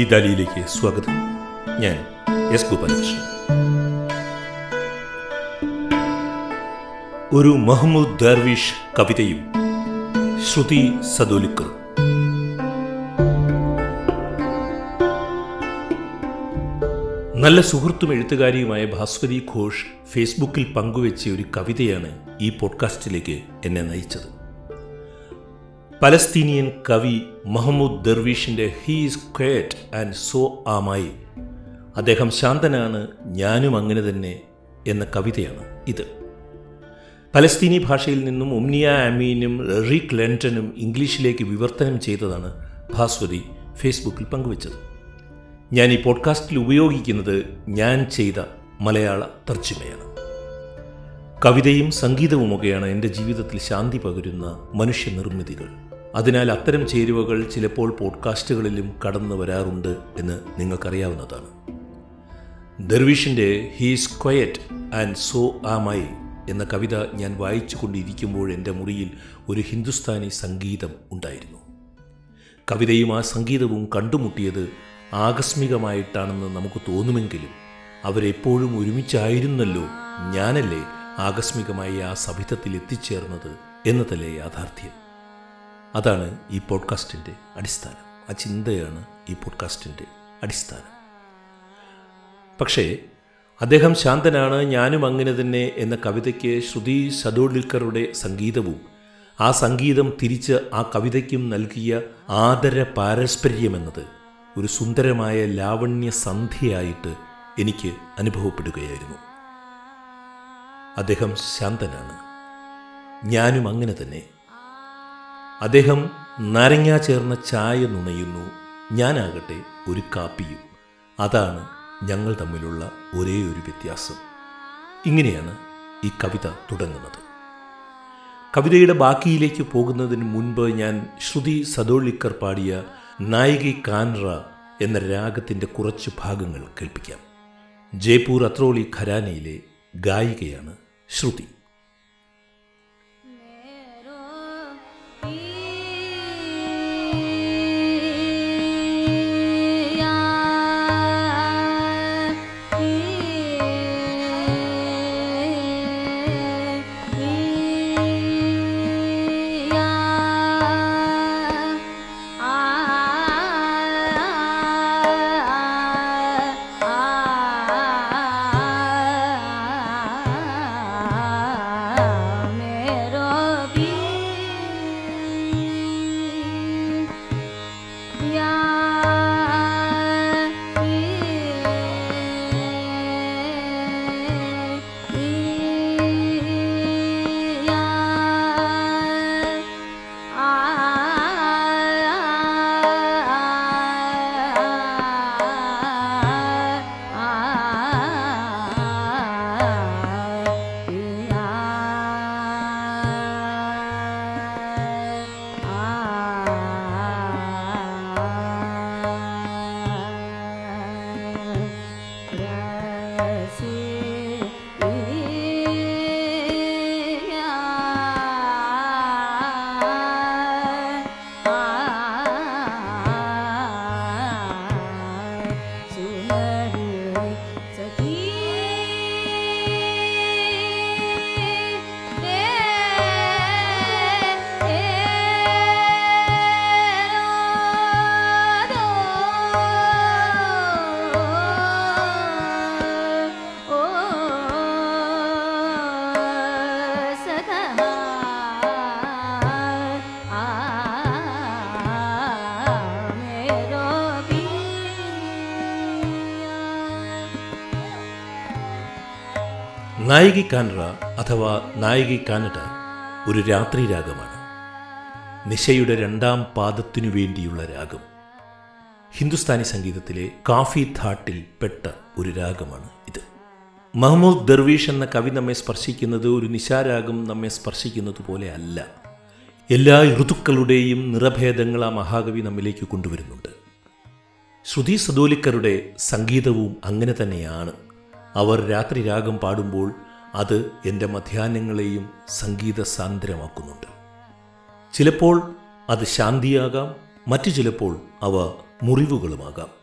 ദില്ലി ദാലിയിലേക്ക് സ്വാഗതം. ഞാൻ എസ് ഗോപാലകൃഷ്ണൻ. ഒരു മഹമ്മൂദ് ദർവീഷ് കവിതയും ശ്രുതി സദോലിക്കറും. നല്ല സുഹൃത്തും എഴുത്തുകാരിയുമായ ഭാസ്വതി ഘോഷ് ഫേസ്ബുക്കിൽ പങ്കുവെച്ച ഒരു കവിതയാണ് ഈ പോഡ്കാസ്റ്റിലേക്ക് എന്നെ നയിച്ചത്. പലസ്തീനിയൻ കവി Mahmoud ദർവീഷിന്റെ he's quiet and so am I അദ്ദേഹം ശാന്തനാണ് ഞാനും അങ്ങനെ തന്നെ എന്ന കവിതയാണ് ഇത്. പലസ്തീനി ഭാഷയിൽ നിന്നും ഉംനിയ അമീനും റിക് ലെന്റനും ഇംഗ്ലീഷിലേക്ക് വിവർത്തനം ചെയ്തതാണ് ഭാസ്വതി ഫേസ്ബുക്കിൽ പങ്കുവച്ചത്. ഞാൻ ഈ പോഡ്കാസ്റ്റിൽ ഉപയോഗിക്കുന്നത് ഞാൻ ചെയ്ത മലയാള തർജിമയാണ്. കവിതയും സംഗീതവുമൊക്കെയാണ് എന്റെ ജീവിതത്തിൽ ശാന്തി പകരുന്ന മനുഷ്യനിർമ്മിതികൾ. അതിനാൽ അത്തരം ചേരുവകൾ ചിലപ്പോൾ പോഡ്കാസ്റ്റുകളിലും കടന്നു വരാറുണ്ട് എന്ന് നിങ്ങൾക്കറിയാവുന്നതാണ്. ദർവിഷിന്റെ he's quiet and so am I എന്ന കവിത ഞാൻ വായിച്ചു കൊണ്ടിരിക്കുമ്പോൾ എന്റെ മുറിയിൽ ഒരു ഹിന്ദുസ്ഥാനി സംഗീതം ഉണ്ടായിരുന്നു. കവിതയും ആ സംഗീതവും കണ്ടുമുട്ടിയത് ആകസ്മികമായിട്ടാണെന്ന് നമുക്ക് തോന്നുമെങ്കിലും അവരെപ്പോഴും ഒരുമിച്ചായിരുന്നല്ലോ ഞാനല്ലേ ആകസ്മികമായി ആ സഭിതത്തിൽ എത്തിച്ചേർന്നത് എന്നതല്ലേ യാഥാർത്ഥ്യം. അതാണ് ഈ പോഡ്കാസ്റ്റിന്റെ അടിസ്ഥാനം. ആ ചിന്തയാണ് ഈ പോഡ്കാസ്റ്റിന്റെ അടിസ്ഥാനം. പക്ഷേ അദ്ദേഹം ശാന്തനാണ് ഞാനും അങ്ങനെ തന്നെ എന്ന കവിതയ്ക്ക് ശ്രുതി സഡോളിക്കറുടെ സംഗീതവും ആ സംഗീതം തിരിച്ച് ആ കവിതയ്ക്കും നൽകിയ ആദര പാരസ്പര്യമെന്നത് ഒരു സുന്ദരമായ ലാവണ്യ സന്ധ്യയായിട്ട് എനിക്ക് അനുഭവപ്പെടുകയായിരുന്നു. അദ്ദേഹം ശാന്തനാണ്. ഞാനും അങ്ങനെ തന്നെ അദ്ദേഹം നാരങ്ങ ചേർന്ന ചായ നുണയുന്നു. ഞാനാകട്ടെ ഒരു കാപ്പിയും. അതാണ് ഞങ്ങൾ തമ്മിലുള്ള ഒരേ ഒരു വ്യത്യാസം. ഇങ്ങനെയാണ് ഈ കവിത തുടങ്ങുന്നത്. കവിതയുടെ ബാക്കിയിലേക്ക് പോകുന്നതിന് മുൻപ് ഞാൻ ശ്രുതി സദോളിക്കർ പാടിയ നായികി കാൻറ എന്ന രാഗത്തിന്റെ കുറച്ച് ഭാഗങ്ങൾ കേൾപ്പിക്കാം. ജയ്പൂർ അത്രോളി ഖരാനയിലെ ഗായികയാണ് ശ്രുതി. നായികി കാനറ അഥവാ നായികി കാനഡ ഒരു രാത്രി രാഗമാണ്. നിശയുടെ രണ്ടാം പാദത്തിനു വേണ്ടിയുള്ള രാഗം. ഹിന്ദുസ്ഥാനി സംഗീതത്തിലെ കാഫി ഥാട്ടിൽ പെട്ട ഒരു രാഗമാണ് ഇത്. മഹമ്മൂദ് ദർവീഷ് എന്ന കവി നമ്മെ സ്പർശിക്കുന്നത് ഒരു നിശാരാഗം നമ്മെ സ്പർശിക്കുന്നത് പോലെ അല്ല. എല്ലാ ഋതുക്കളുടെയും നിറഭേദങ്ങൾ ആ മഹാകവി നമ്മിലേക്ക് കൊണ്ടുവരുന്നുണ്ട്. ശ്രുതി സദോലിക്കറുടെ സംഗീതവും അങ്ങനെ തന്നെയാണ്. അവർ രാത്രി രാഗം പാടുമ്പോൾ അത് എന്റെ മധ്യാഹ്നങ്ങളെയും സംഗീത സാന്ദ്രമാക്കുന്നുണ്ട് ചിലപ്പോൾ അത് ശാന്തിയാകാം മറ്റു ചിലപ്പോൾ അവ മുറിവുകളുമാകാം.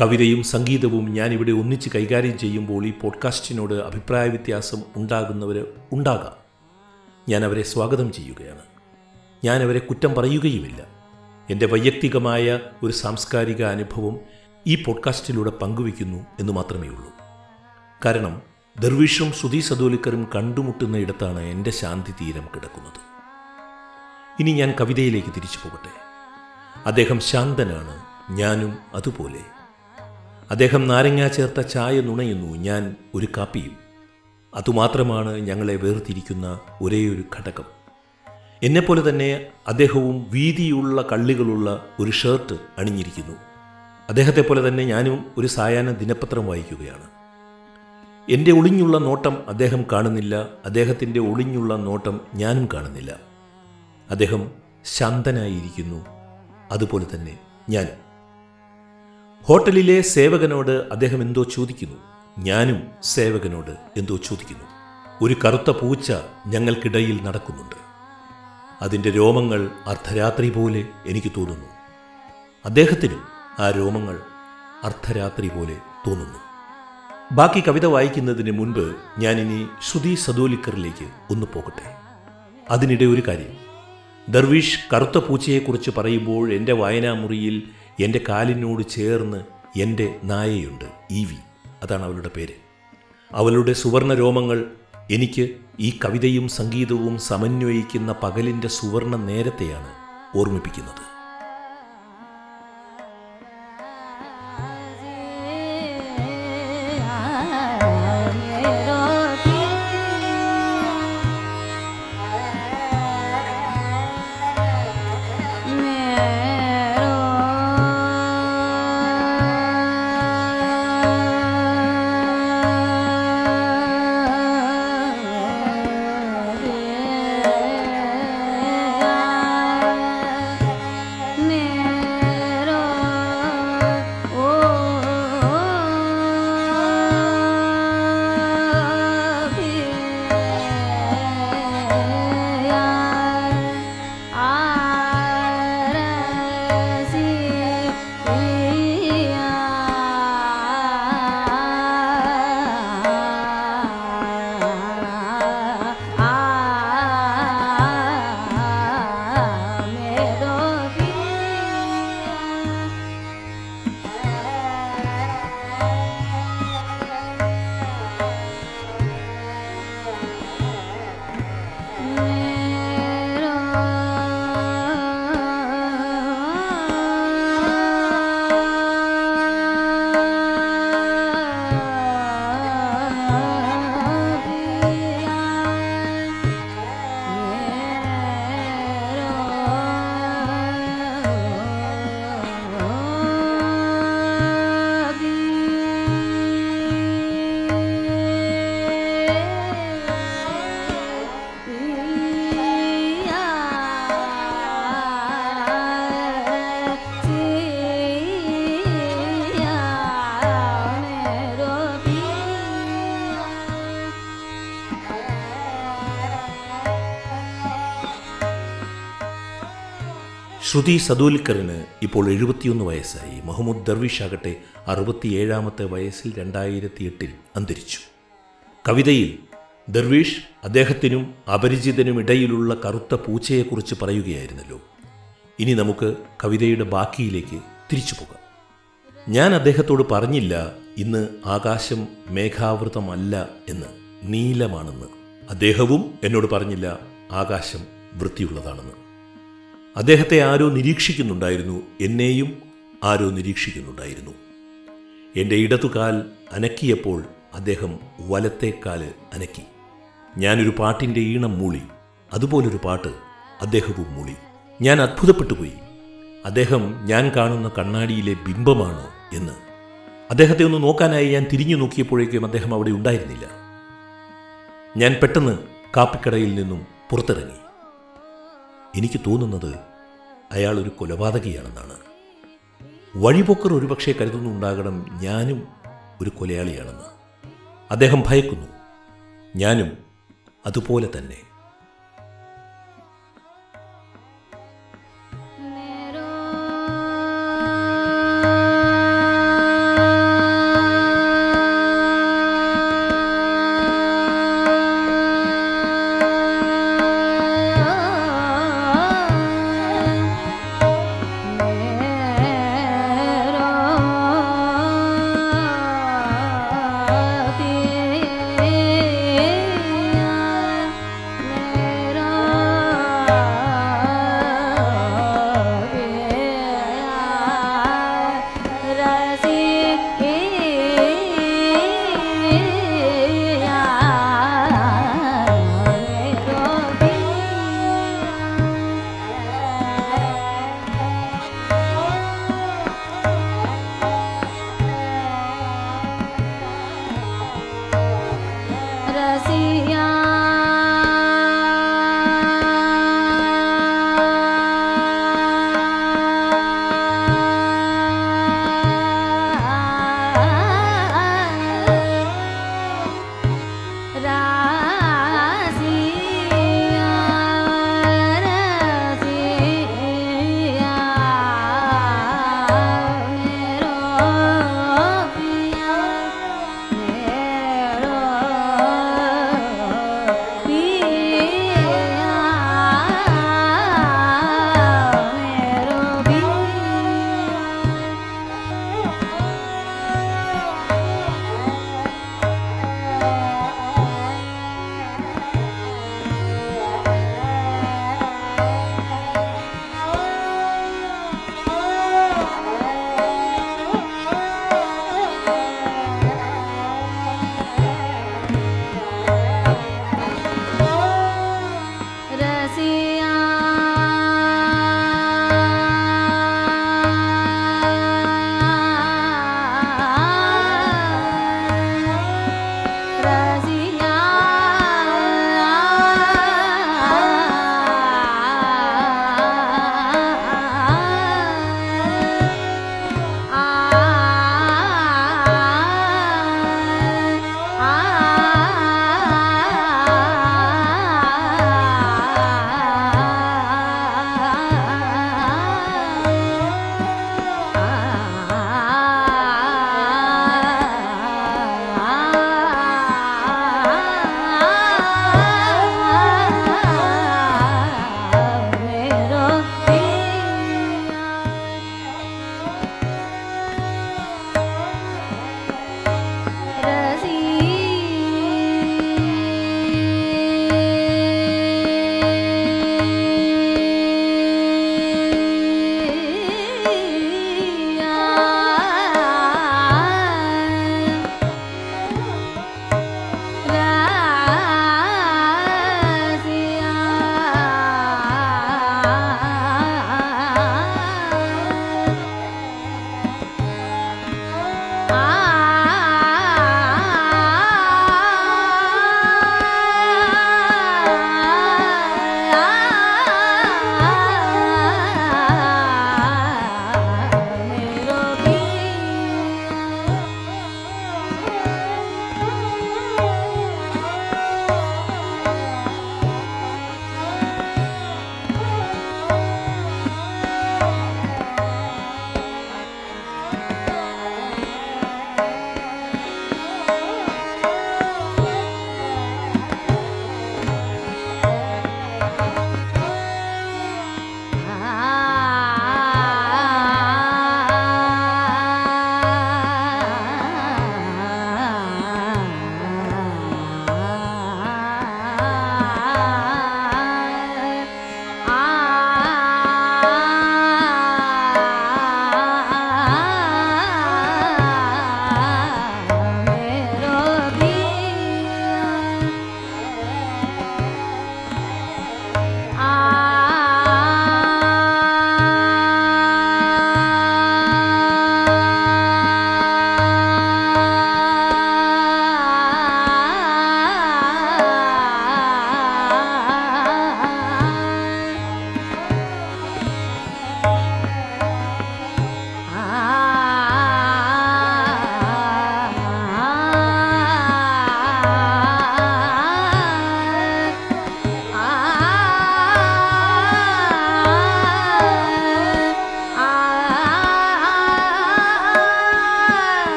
കവിതയും സംഗീതവും ഞാനിവിടെ ഒന്നിച്ച് കൈകാര്യം ചെയ്യുമ്പോൾ ഈ പോഡ്കാസ്റ്റിനോട് അഭിപ്രായ വ്യത്യാസം ഉണ്ടാകുന്നവർ ഉണ്ടാകാം. ഞാൻ അവരെ സ്വാഗതം ചെയ്യുകയാണ്. ഞാൻ അവരെ കുറ്റം പറയുകയുമില്ല. എന്റെ വൈയക്തികമായ ഒരു സാംസ്കാരിക അനുഭവം ഈ പോഡ്കാസ്റ്റിലൂടെ പങ്കുവയ്ക്കുന്നു എന്ന് മാത്രമേ ഉള്ളൂ. കാരണം ദർവീഷും സുധീ സദോലിക്കറും കണ്ടുമുട്ടുന്ന ഇടത്താണ് എന്റെ ശാന്തി തീരം കിടക്കുന്നത്. ഇനി ഞാൻ കവിതയിലേക്ക് തിരിച്ചു പോകട്ടെ. അദ്ദേഹം ശാന്തനാണ് ഞാനും അതുപോലെ. അദ്ദേഹം നാരങ്ങ ചേർത്ത ചായ നുണയുന്നു ഞാൻ ഒരു കാപ്പിയും. അതുമാത്രമാണ് ഞങ്ങളെ വേർതിരിക്കുന്ന ഒരേയൊരു ഘടകം. എന്നെപ്പോലെ തന്നെ അദ്ദേഹവും വീതിയുള്ള കള്ളികളുള്ള ഒരു ഷർട്ട് അണിഞ്ഞിരിക്കുന്നു. അദ്ദേഹത്തെ പോലെ തന്നെ ഞാനും ഒരു സായാഹ്ന ദിനപത്രം വായിക്കുകയാണ്. എന്റെ ഒളിഞ്ഞുള്ള നോട്ടം അദ്ദേഹം കാണുന്നില്ല. അദ്ദേഹത്തിന്റെ ഒളിഞ്ഞുള്ള നോട്ടം ഞാനും കാണുന്നില്ല. അദ്ദേഹം ശാന്തനായിരിക്കുന്നു. അതുപോലെ തന്നെ ഞാനും. ഹോട്ടലിലെ സേവകനോട് അദ്ദേഹം എന്തോ ചോദിക്കുന്നു. ഞാനും സേവകനോട് എന്തോ ചോദിക്കുന്നു. ഒരു കറുത്ത പൂച്ച ഞങ്ങൾക്കിടയിൽ നടക്കുന്നുണ്ട്. അതിന്റെ രോമങ്ങൾ അർദ്ധരാത്രി പോലെ എനിക്ക് തോന്നുന്നു. അദ്ദേഹത്തിനും ആ രോമങ്ങൾ അർദ്ധരാത്രി പോലെ തോന്നുന്നു. ബാക്കി കവിത വായിക്കുന്നതിന് മുൻപ് ഞാനിനി ശ്രുതി സദോലിക്കറിലേക്ക് ഒന്ന് പോകട്ടെ. അതിനിടെ ഒരു കാര്യം. ദർവീഷ് കറുത്ത പൂച്ചയെക്കുറിച്ച് പറയുമ്പോൾ എന്റെ വായനാമുറിയിൽ എന്റെ കാലിനോട് ചേർന്ന് എന്റെ നായയുണ്ട് ഈവി. അതാണ് അവളുടെ പേര്. അവളുടെ സുവർണ രോമങ്ങൾ എനിക്ക് ഈ കവിതയും സംഗീതവും സമന്വയിക്കുന്ന പകലിന്റെ സുവർണ നേരത്തെയാണ് ഓർമ്മിപ്പിക്കുന്നത്. ശ്രുതി സദൂൽക്കറിന് ഇപ്പോൾ എഴുപത്തിയൊന്ന് വയസ്സായി. മുഹമ്മദ് ദർവിഷ് ആകട്ടെ അറുപത്തിയേഴാമത്തെ വയസ്സിൽ രണ്ടായിരത്തി എട്ടിൽ അന്തരിച്ചു. കവിതയിൽ ദർവീഷ് അദ്ദേഹത്തിനും അപരിചിതനും ഇടയിലുള്ള കറുത്ത പൂച്ചയെക്കുറിച്ച് പറയുകയായിരുന്നല്ലോ. ഇനി നമുക്ക് കവിതയുടെ ബാക്കിയിലേക്ക് തിരിച്ചു പോകാം. ഞാൻ അദ്ദേഹത്തോട് പറഞ്ഞില്ല ഇന്ന് ആകാശം മേഘാവൃതമല്ല എന്ന് നീലമാണെന്ന്. അദ്ദേഹവും എന്നോട് പറഞ്ഞില്ല ആകാശം വൃത്തിയുള്ളതാണെന്ന്. അദ്ദേഹത്തെ ആരോ നിരീക്ഷിക്കുന്നുണ്ടായിരുന്നു. എന്നെയും ആരോ നിരീക്ഷിക്കുന്നുണ്ടായിരുന്നു. എന്റെ ഇടതുകാൽ അനക്കിയപ്പോൾ അദ്ദേഹം വലത്തേക്കാൽ അനക്കി. ഞാനൊരു പാട്ടിന്റെ ഈണം മൂളി. അതുപോലൊരു പാട്ട് അദ്ദേഹവും മൂളി. ഞാൻ അത്ഭുതപ്പെട്ടുപോയി. അദ്ദേഹം ഞാൻ കാണുന്ന കണ്ണാടിയിലെ ബിംബമാണ് എന്ന്. അദ്ദേഹത്തെ ഒന്ന് നോക്കാനായി ഞാൻ തിരിഞ്ഞു നോക്കിയപ്പോഴേക്കും അദ്ദേഹം അവിടെ ഉണ്ടായിരുന്നില്ല. ഞാൻ പെട്ടെന്ന് കാപ്പിക്കടയിൽ നിന്നും പുറത്തിറങ്ങി. എനിക്ക് തോന്നുന്നത് അയാൾ ഒരു കൊലപാതകിയാണെന്നാണ്. വഴിപോക്കർ ഒരുപക്ഷെ കരുതുന്നുണ്ടാകണം ഞാനും ഒരു കൊലയാളിയാണെന്ന്. അദ്ദേഹം ഭയക്കുന്നു. ഞാനും അതുപോലെ തന്നെ.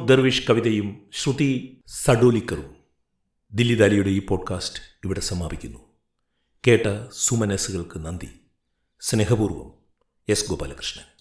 മഹമ്മൂദ് ദർവിഷ് കവിതയും ശ്രുതി സഡോലിക്കറും. ദില്ലി ദാലിയുടെ ഈ പോഡ്കാസ്റ്റ് ഇവിടെ സമാപിക്കുന്നു. കേട്ട സുമനസ്സുകൾക്ക് നന്ദി. സ്നേഹപൂർവം എസ് ഗോപാലകൃഷ്ണൻ.